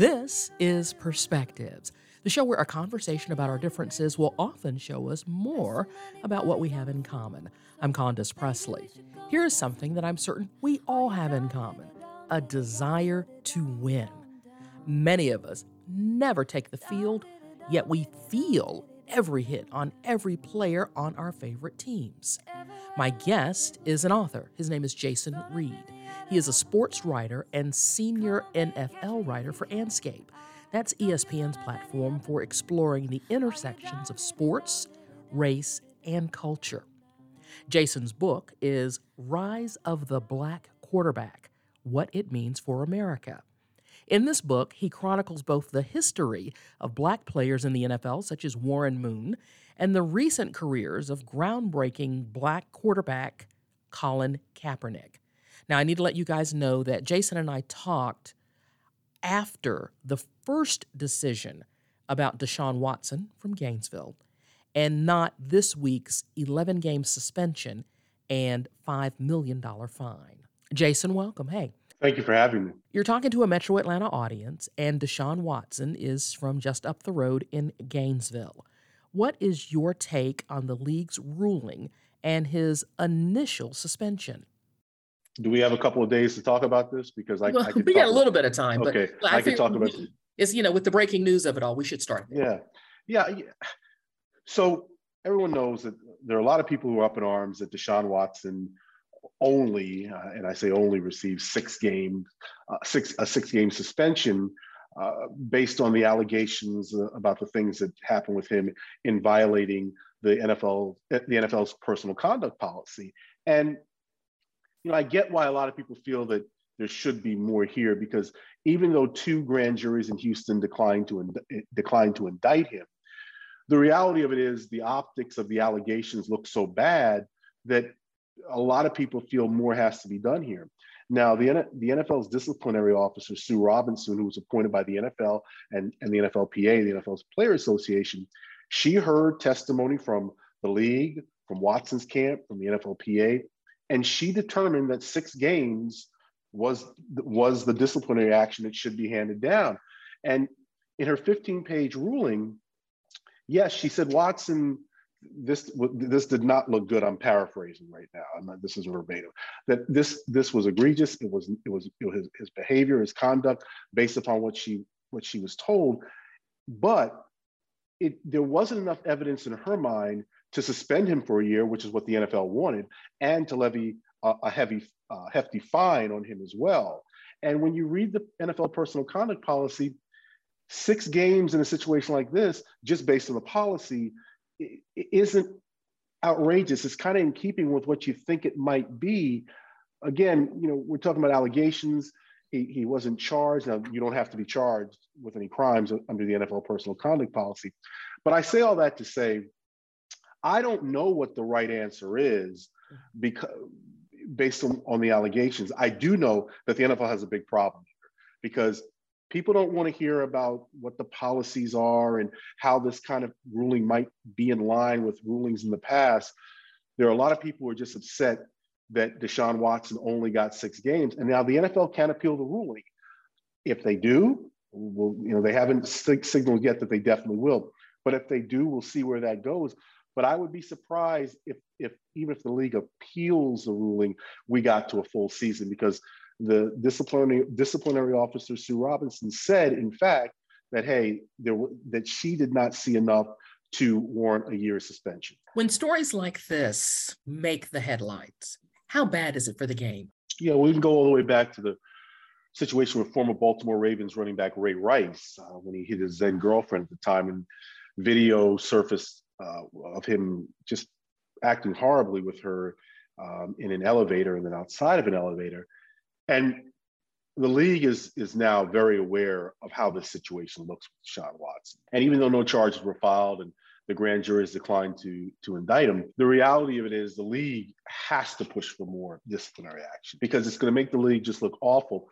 This is Perspectives, the show where a conversation about our differences will often show us more about what we have in common. I'm Condace Pressley. Here is something that I'm certain we all have in common a desire to win. Many of us never take the field, yet we feel every hit on every player on our favorite teams. My guest is an author. His name is Jason Reid. He is a sports writer and senior NFL writer for Andscape. That's ESPN's platform for exploring the intersections of sports, race, and culture. Jason's book is Rise of the Black Quarterback What It Means for America. In this book, he chronicles both the history of black players in the NFL, such as Warren Moon, and the recent careers of groundbreaking black quarterback Colin Kaepernick. Now, I need to let you guys know that Jason and I talked after the first decision about Deshaun Watson from Gainesville and not this week's 11 game suspension and $5 million fine. Jason, welcome. Hey. Thank you for having me. You're talking to a Metro Atlanta audience, and Deshaun Watson is from just up the road in Gainesville. What is your take on the league's ruling and his initial suspension? Do we have a couple of days to talk about this? Because I, well, I we got a little bit of time. Okay, but I, I can talk about. It's you know with the breaking news of it all, we should start. There. Yeah, yeah, yeah. So everyone knows that there are a lot of people who are up in arms that Deshaun Watson only, uh, and I say only, received six game, uh, six a six game suspension uh, based on the allegations about the things that happened with him in violating the NFL the NFL's personal conduct policy. And you know, I get why a lot of people feel that there should be more here because even though two grand juries in Houston declined to ind- eh, declined to indict him, the reality of it is the optics of the allegations look so bad that a lot of people feel more has to be done here. Now, the, the NFL's disciplinary officer, Sue Robinson, who was appointed by the NFL and, and the NFLPA, the NFL's Player Association, she heard testimony from the league, from Watson's camp, from the NFLPA, and she determined that six games was, was the disciplinary action that should be handed down. And in her 15 page ruling, yes, she said Watson this this did not look good. I'm paraphrasing right now. I'm not, this is verbatim. That this this was egregious. It was it was, it was his, his behavior, his conduct, based upon what she what she was told. But it there wasn't enough evidence in her mind to suspend him for a year, which is what the NFL wanted, and to levy a, a heavy uh, hefty fine on him as well. And when you read the NFL personal conduct policy, six games in a situation like this, just based on the policy, isn't outrageous. It's kind of in keeping with what you think it might be. Again, you know, we're talking about allegations. He, he wasn't charged. Now, you don't have to be charged with any crimes under the NFL personal conduct policy. But I say all that to say, I don't know what the right answer is because based on, on the allegations. I do know that the NFL has a big problem here because people don't want to hear about what the policies are and how this kind of ruling might be in line with rulings in the past. There are a lot of people who are just upset that Deshaun Watson only got six games, and now the NFL can't appeal the ruling. If they do, well, you know, they haven't signaled yet that they definitely will. But if they do, we'll see where that goes. But I would be surprised if, if even if the league appeals the ruling, we got to a full season because the disciplinary disciplinary officer Sue Robinson said, in fact, that hey, there that she did not see enough to warrant a year suspension. When stories like this make the headlines, how bad is it for the game? Yeah, we can go all the way back to the situation with former Baltimore Ravens running back Ray Rice uh, when he hit his then girlfriend at the time, and video surfaced uh, of him just acting horribly with her um, in an elevator and then outside of an elevator. And the league is is now very aware of how this situation looks with Deshaun Watson. And even though no charges were filed and the grand jury has declined to to indict him, the reality of it is the league has to push for more disciplinary action because it's going to make the league just look awful.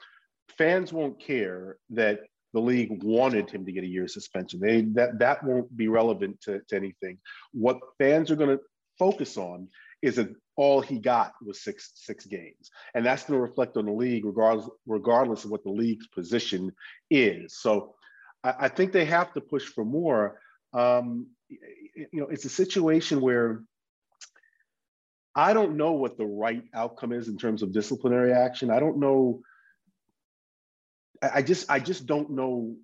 Fans won't care that the league wanted him to get a year suspension. They that that won't be relevant to, to anything. What fans are going to focus on is that all he got was six six games, and that's going to reflect on the league regardless regardless of what the league's position is. So I, I think they have to push for more. Um, you know, it's a situation where I don't know what the right outcome is in terms of disciplinary action. I don't know. I just I just don't know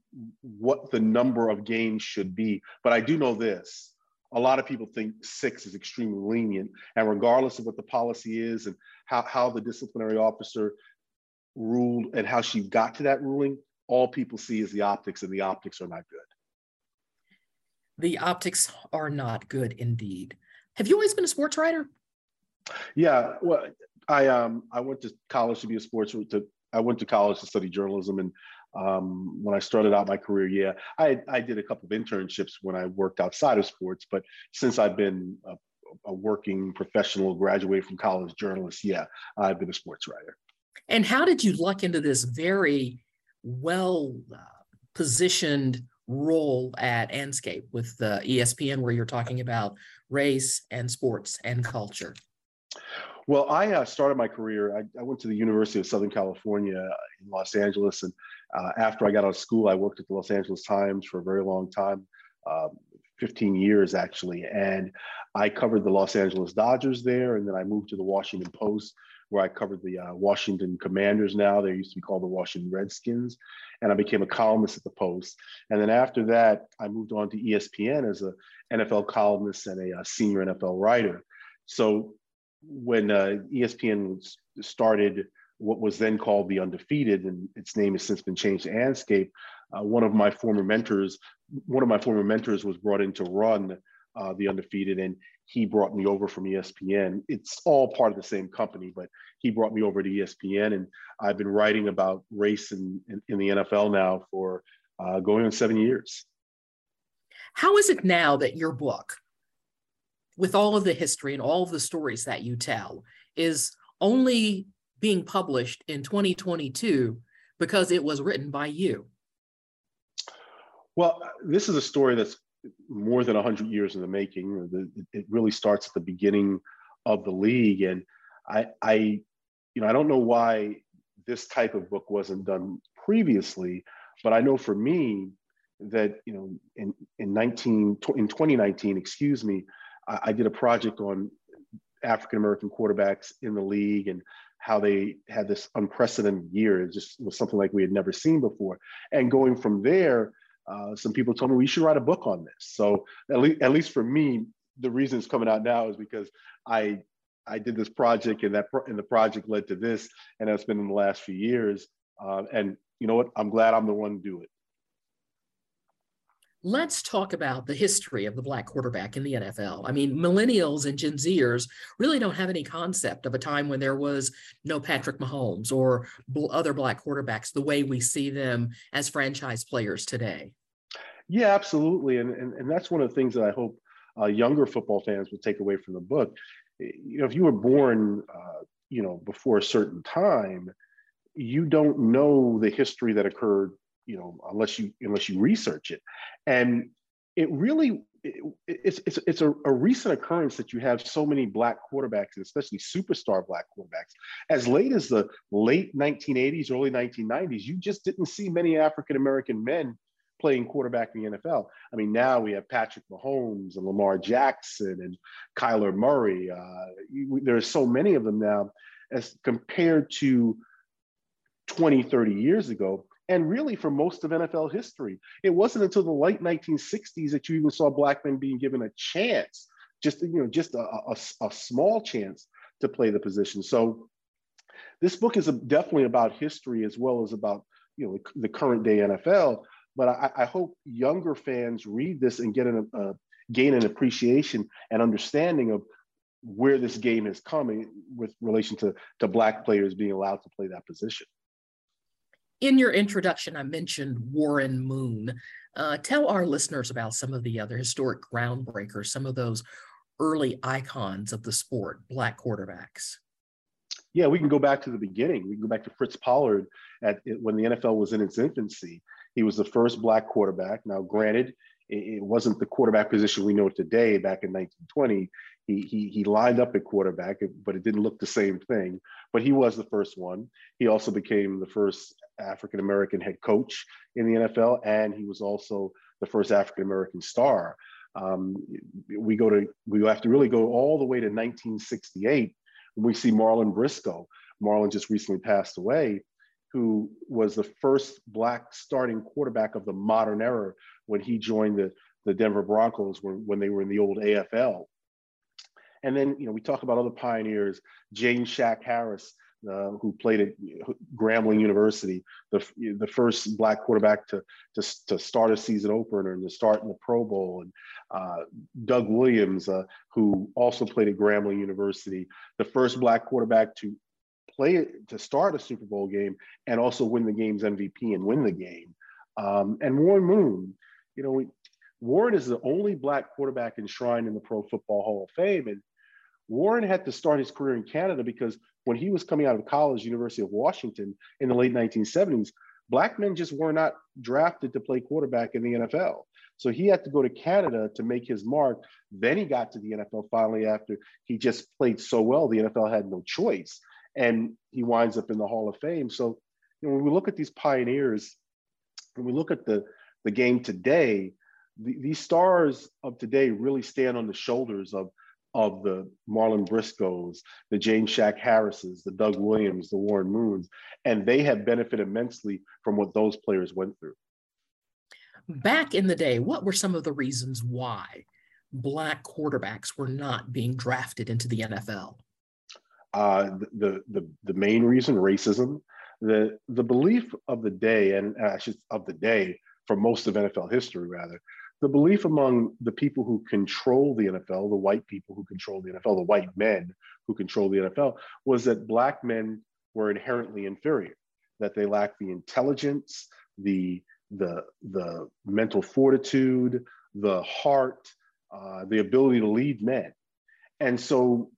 what the number of games should be, but I do know this. A lot of people think six is extremely lenient, and regardless of what the policy is and how, how the disciplinary officer ruled and how she got to that ruling, all people see is the optics, and the optics are not good. The optics are not good indeed. Have you always been a sports writer? Yeah, well, I um I went to college to be a sports to I went to college to study journalism, and um, when I started out my career, yeah, I I did a couple of internships when I worked outside of sports, but since I've been a, a working professional, graduated from college journalist, yeah, I've been a sports writer. And how did you luck into this very well uh, positioned role at Andscape with the ESPN, where you're talking about race and sports and culture? Well, I uh, started my career. I, I, went to the University of Southern California in Los Angeles, and uh, after I got out of school, I worked at the Los Angeles Times for a very long time, um, 15 years actually, and I covered the Los Angeles Dodgers there, and then I moved to the Washington Post, where I covered the uh, Washington Commanders. Now they used to be called the Washington Redskins, and I became a columnist at the Post. And then after that, I moved on to ESPN as a NFL columnist and a, a senior NFL writer. So when uh, ESPN started what was then called the Undefeated, and its name has since been changed to Andscape. Uh, one of my former mentors, one of my former mentors, was brought in to run uh, the Undefeated, and he brought me over from ESPN. It's all part of the same company, but he brought me over to ESPN, and I've been writing about race in, in, in the NFL now for uh, going on seven years. How is it now that your book, with all of the history and all of the stories that you tell, is only being published in 2022 because it was written by you? Well, this is a story that's more than 100 years in the making. It really starts at the beginning of the league. And I, I, you know, I don't know why this type of book wasn't done previously, but I know for me that, you know, in, in 19, in 2019, excuse me, I, I did a project on African American quarterbacks in the league and how they had this unprecedented year. It just was something like we had never seen before. And going from there, uh, some people told me we should write a book on this. So at least, at least for me, the reason it's coming out now is because I I did this project and that pro- and the project led to this, and that's been in the last few years. Uh, and you know what? I'm glad I'm the one to do it. Let's talk about the history of the black quarterback in the NFL. I mean, millennials and Gen Zers really don't have any concept of a time when there was no Patrick Mahomes or other black quarterbacks the way we see them as franchise players today. Yeah, absolutely. And, and, and that's one of the things that I hope uh, younger football fans will take away from the book. You know, if you were born, uh, you know, before a certain time, you don't know the history that occurred you know, unless you unless you research it. And it really it, it's it's it's a, a, recent occurrence that you have so many black quarterbacks, especially superstar black quarterbacks. As late as the late 1980s, early 1990s, you just didn't see many African American men playing quarterback in the NFL. I mean, now we have Patrick Mahomes and Lamar Jackson and Kyler Murray. Uh, you, there are so many of them now, as compared to 20, 30 years ago and really for most of NFL history. It wasn't until the late 1960s that you even saw black men being given a chance, just you know, just a, a, a small chance to play the position. So this book is definitely about history as well as about you know the current day NFL. But I, I hope younger fans read this and get an, uh, gain an appreciation and understanding of where this game is coming with relation to, to black players being allowed to play that position. In your introduction, I mentioned Warren Moon. Uh, tell our listeners about some of the other historic groundbreakers, some of those early icons of the sport, black quarterbacks. Yeah, we can go back to the beginning. We can go back to Fritz Pollard at when the NFL was in its infancy. He was the first black quarterback. Now, granted, it wasn't the quarterback position we know today back in 1920. He, he, he lined up at quarterback, but it didn't look the same thing. But he was the first one. He also became the first African American head coach in the NFL, and he was also the first African American star. Um, we go to we have to really go all the way to 1968 when we see Marlon Briscoe. Marlon just recently passed away, who was the first black starting quarterback of the modern era when he joined the the Denver Broncos when, when they were in the old AFL. And then, you know, we talk about other pioneers, James Shack Harris, uh, who played at Grambling University, the, the first black quarterback to, to, to start a season opener and to start in the Pro Bowl, and uh, Doug Williams, uh, who also played at Grambling University, the first black quarterback to play to start a Super Bowl game and also win the game's MVP and win the game. Um, and Warren Moon, you know, we, Warren is the only black quarterback enshrined in the Pro Football Hall of Fame, and Warren had to start his career in Canada because when he was coming out of college, University of Washington, in the late 1970s, black men just were not drafted to play quarterback in the NFL. So he had to go to Canada to make his mark. Then he got to the NFL finally after he just played so well, the NFL had no choice. And he winds up in the Hall of Fame. So you know, when we look at these pioneers, when we look at the, the game today, the, these stars of today really stand on the shoulders of of the Marlon Briscoes, the James Shack Harrises, the Doug Williams, the Warren Moons, and they have benefited immensely from what those players went through. Back in the day, what were some of the reasons why Black quarterbacks were not being drafted into the NFL? Uh, the, the, the main reason, racism. The, the belief of the day, and actually of the day for most of NFL history, rather, the belief among the people who control the NFL, the white people who control the NFL, the white men who control the NFL, was that Black men were inherently inferior, that they lacked the intelligence, the, the, the mental fortitude, the heart, uh, the ability to lead men. And so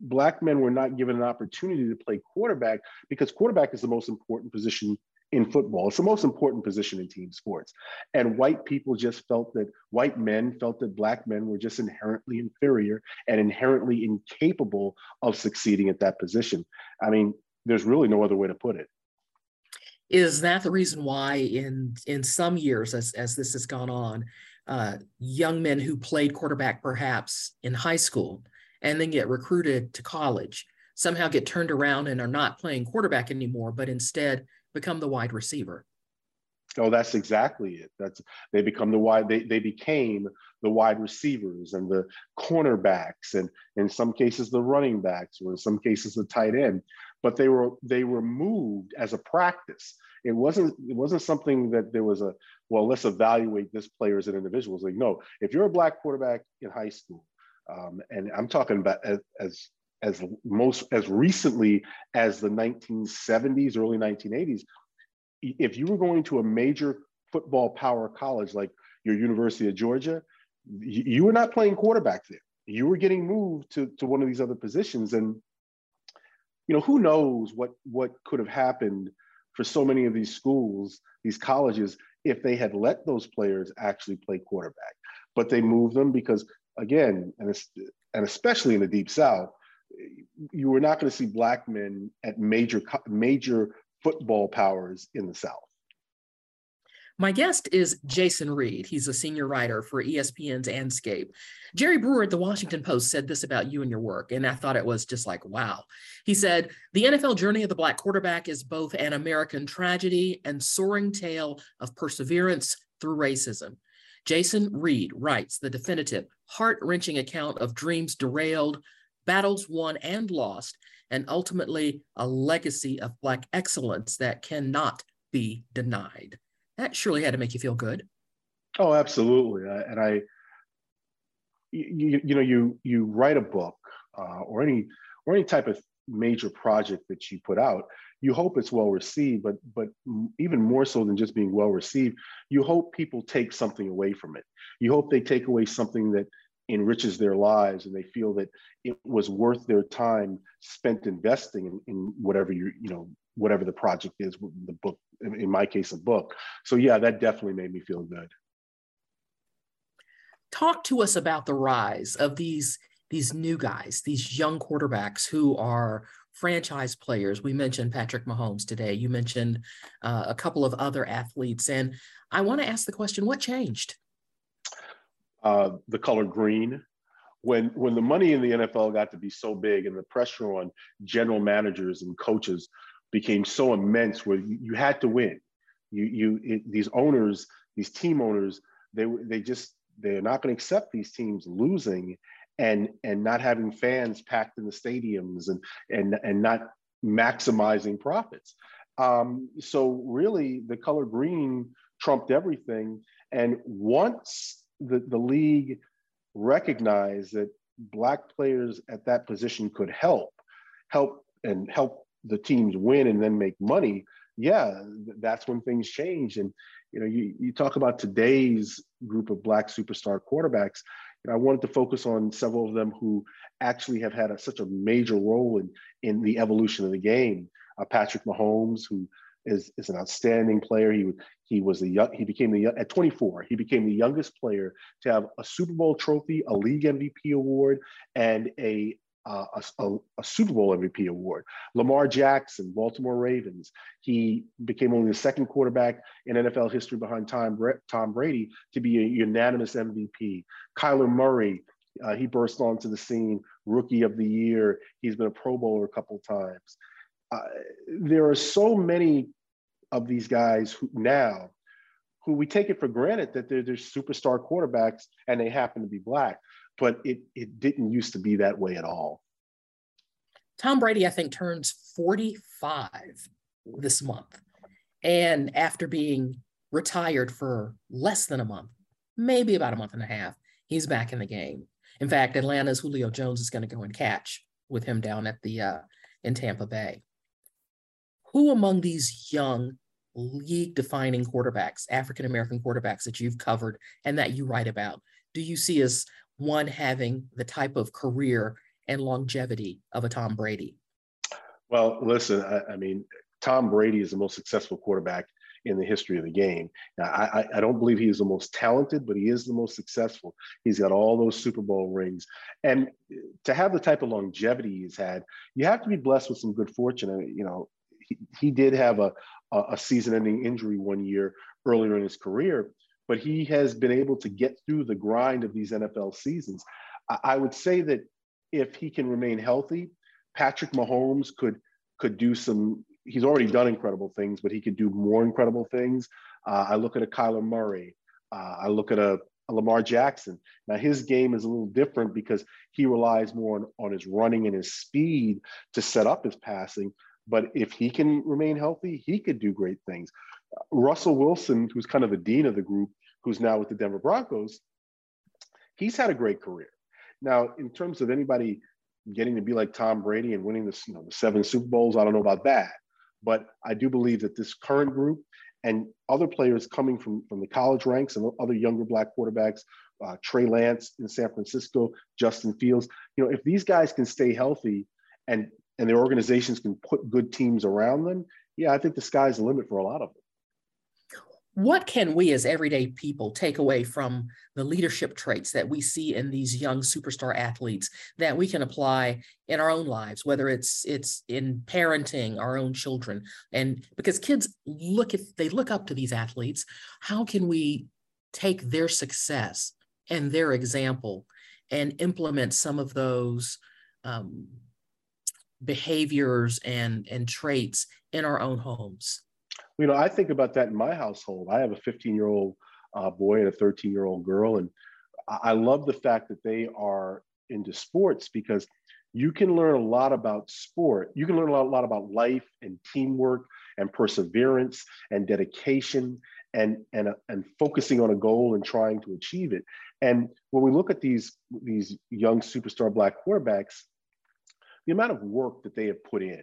Black men were not given an opportunity to play quarterback because quarterback is the most important position in football. It's the most important position in team sports. And white people just felt that white men felt that black men were just inherently inferior and inherently incapable of succeeding at that position. I mean, there's really no other way to put it. Is that the reason why in in some years as, as this has gone on, uh, young men who played quarterback perhaps in high school and then get recruited to college somehow get turned around and are not playing quarterback anymore, but instead become the wide receiver. Oh, that's exactly it. That's they become the wide. They they became the wide receivers and the cornerbacks, and in some cases the running backs, or in some cases the tight end. But they were they were moved as a practice. It wasn't it wasn't something that there was a well. Let's evaluate this player as an individual. It's like no, if you're a black quarterback in high school, um, and I'm talking about as, as as most as recently as the 1970s, early 1980s, if you were going to a major football power college like your University of Georgia, you were not playing quarterback there. You were getting moved to, to one of these other positions. And you know, who knows what what could have happened for so many of these schools, these colleges, if they had let those players actually play quarterback. But they moved them because again, and, and especially in the deep south, you were not going to see black men at major major football powers in the South. My guest is Jason Reid. He's a senior writer for ESPN's Andscape. Jerry Brewer at the Washington Post said this about you and your work, and I thought it was just like, wow. He said, The NFL journey of the Black quarterback is both an American tragedy and soaring tale of perseverance through racism. Jason Reed writes the definitive, heart wrenching account of dreams derailed, battles won and lost, and ultimately a legacy of Black excellence that cannot be denied. That surely had to make you feel good. Oh, absolutely. and I, you, you know, you you write a book uh, or any or any type of major project that you put out, you hope it's well received. But but even more so than just being well received, you hope people take something away from it. You hope they take away something that enriches their lives and they feel that it was worth their time spent investing in, in whatever you you know whatever the project is the book in my case a book so yeah that definitely made me feel good talk to us about the rise of these these new guys, these young quarterbacks who are franchise players. We mentioned Patrick Mahomes today. You mentioned uh, a couple of other athletes, and I want to ask the question: What changed? Uh, the color green. When when the money in the NFL got to be so big, and the pressure on general managers and coaches became so immense, where you, you had to win. You you it, these owners, these team owners, they they just they're not going to accept these teams losing and and not having fans packed in the stadiums and and and not maximizing profits. Um, so really, the color green trumped everything. And once the, the league recognized that black players at that position could help, help and help the teams win and then make money, yeah, that's when things changed. And you know, you, you talk about today's group of black superstar quarterbacks. I wanted to focus on several of them who actually have had a, such a major role in, in the evolution of the game. Uh, Patrick Mahomes, who is, is an outstanding player. He he was the young, he became the at 24. He became the youngest player to have a Super Bowl trophy, a league MVP award, and a uh, a, a, a, Super Bowl MVP award. Lamar Jackson, Baltimore Ravens. He became only the second quarterback in NFL history behind Tom, Tom Brady to be a unanimous MVP. Kyler Murray, uh, he burst onto the scene, rookie of the year. He's been a Pro Bowler a couple times. There are so many of these guys who, now who we take it for granted that they're, they're superstar quarterbacks and they happen to be black but it it didn't used to be that way at all. Tom Brady, I think, turns 45 this month. And after being retired for less than a month, maybe about a month and a half, he's back in the game. In fact, Atlanta's Julio Jones is going to go and catch with him down at the uh, in Tampa Bay. Who among these young league defining quarterbacks, African American quarterbacks that you've covered and that you write about, do you see as one having the type of career and longevity of a Tom Brady? Well, listen, I, I mean, Tom Brady is the most successful quarterback in the history of the game. Now, I, I, don't believe he is the most talented, but he is the most successful. He's got all those Super Bowl rings. And to have the type of longevity he's had, you have to be blessed with some good fortune. You know, he, he did have a, a season ending injury one year earlier in his career, but he has been able to get through the grind of these NFL seasons. I, would say that if he can remain healthy, Patrick Mahomes could could do some. He's already done incredible things, but he could do more incredible things. Uh, I look at a Kyler Murray. Uh, I look at a, a, Lamar Jackson. Now his game is a little different because he relies more on, on his running and his speed to set up his passing. But if he can remain healthy, he could do great things. Russell Wilson, who's kind of the dean of the group, who's now with the Denver Broncos, he's had a great career. Now, in terms of anybody getting to be like Tom Brady and winning this, you know, the seven Super Bowls, I don't know about that. But I do believe that this current group and other players coming from, from the college ranks and other younger black quarterbacks, uh, Trey Lance in San Francisco, Justin Fields, you know, if these guys can stay healthy and and their organizations can put good teams around them, yeah, I think the sky's the limit for a lot of them. What can we as everyday people take away from the leadership traits that we see in these young superstar athletes that we can apply in our own lives whether it's it's in parenting our own children? And because kids look at they look up to these athletes how can we take their success and their example and implement some of those um, behaviors and and traits in our own homes you know, I think about that in my household. I have a 15 year old uh, boy and a 13 year old girl. And I love the fact that they are into sports because you can learn a lot about sport. You can learn a lot, a lot about life and teamwork and perseverance and dedication and, and, and focusing on a goal and trying to achieve it. And when we look at these, these young superstar Black quarterbacks, the amount of work that they have put in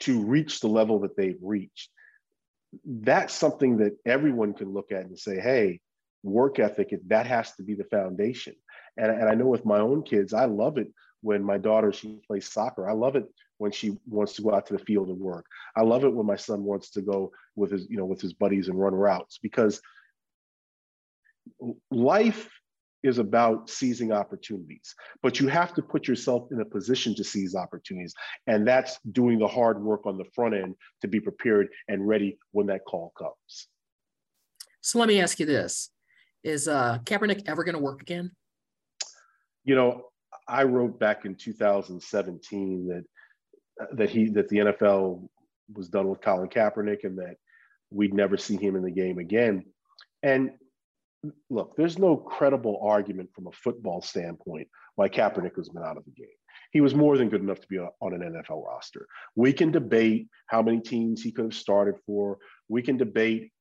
to reach the level that they've reached that's something that everyone can look at and say, hey, work ethic, that has to be the foundation. And, and I know with my own kids, I love it when my daughter, she plays soccer. I love it when she wants to go out to the field and work. I love it when my son wants to go with his, you know, with his buddies and run routes because life is about seizing opportunities, but you have to put yourself in a position to seize opportunities. And that's doing the hard work on the front end to be prepared and ready when that call comes. So let me ask you this Is uh, Kaepernick ever going to work again? You know, I wrote back in 2017 that that he that the NFL was done with Colin Kaepernick and that we'd never see him in the game again. And look, there's no credible argument from a football standpoint why Kaepernick has been out of the game. He was more than good enough to be on an NFL roster. We can debate how many teams he could have started for. We can debate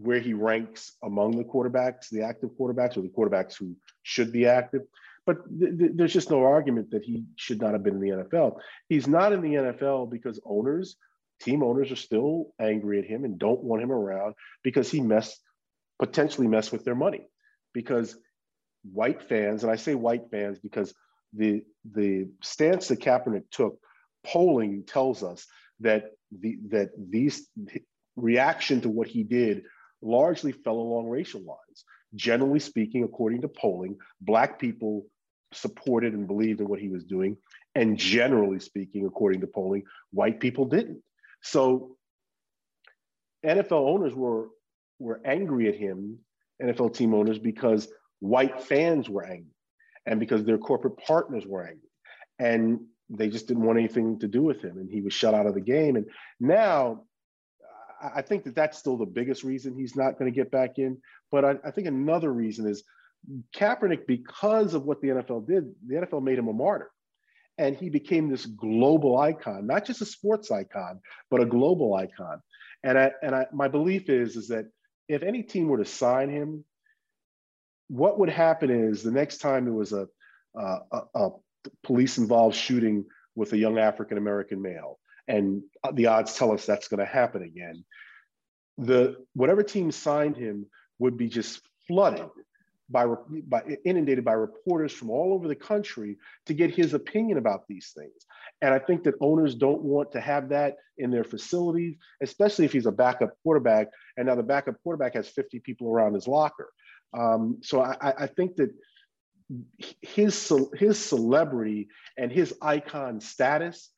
where he ranks among the quarterbacks, the active quarterbacks, or the quarterbacks who should be active. But th- th- there's just no argument that he should not have been in the NFL. He's not in the NFL because owners, team owners, are still angry at him and don't want him around because he messed potentially mess with their money because white fans, and I say white fans because the the stance that Kaepernick took, polling tells us that the that these reaction to what he did largely fell along racial lines. Generally speaking, according to polling, black people supported and believed in what he was doing, and generally speaking, according to polling, white people didn't. So NFL owners were were angry at him, NFL team owners, because white fans were angry and because their corporate partners were angry. And they just didn't want anything to do with him. And he was shut out of the game. And now I think that that's still the biggest reason he's not going to get back in. But I, I think another reason is Kaepernick, because of what the NFL did, the NFL made him a martyr and he became this global icon, not just a sports icon, but a global icon. And I, and I, my belief is is that if any team were to sign him, what would happen is the next time there was a, a, a police involved shooting with a young African American male, and the odds tell us that's going to happen again. The whatever team signed him would be just flooded by, by inundated by reporters from all over the country to get his opinion about these things. And I think that owners don't want to have that in their facilities, especially if he's a backup quarterback. And now the backup quarterback has 50 people around his locker. Um, so I, I think that his his celebrity and his icon status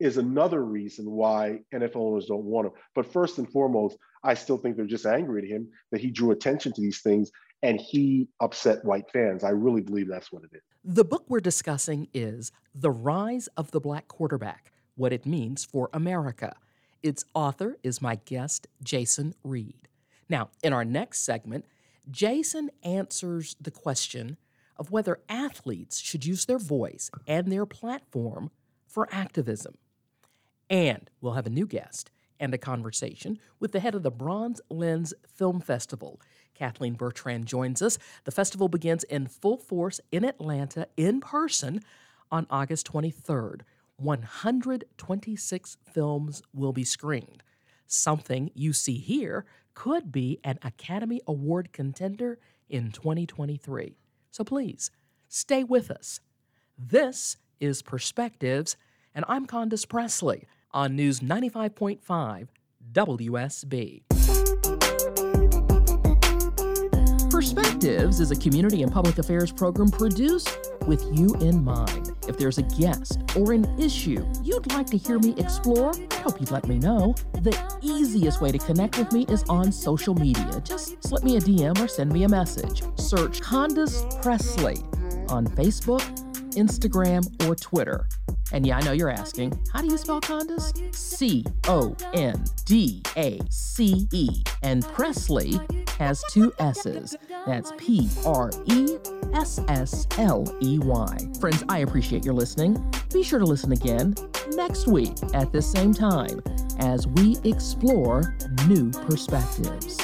is another reason why NFL owners don't want him. But first and foremost, I still think they're just angry at him that he drew attention to these things and he upset white fans. I really believe that's what it is. The book we're discussing is The Rise of the Black Quarterback What It Means for America. Its author is my guest, Jason Reid. Now, in our next segment, Jason answers the question of whether athletes should use their voice and their platform for activism. And we'll have a new guest and a conversation with the head of the Bronze Lens Film Festival. Kathleen Bertrand joins us. The festival begins in full force in Atlanta in person on August 23rd. 126 films will be screened. Something you see here could be an Academy Award contender in 2023. So please stay with us. This is Perspectives, and I'm Condace Pressley on News 95.5 WSB. Perspectives is a community and public affairs program produced with you in mind. If there's a guest or an issue you'd like to hear me explore, I hope you'd let me know. The easiest way to connect with me is on social media. Just slip me a DM or send me a message. Search Condace Pressley on Facebook, Instagram, or Twitter. And yeah, I know you're asking, how do you spell Condace? C O N D A C E. And Pressley has two S's. That's P R E S S L E Y. Friends, I appreciate your listening. Be sure to listen again next week at the same time as we explore new perspectives.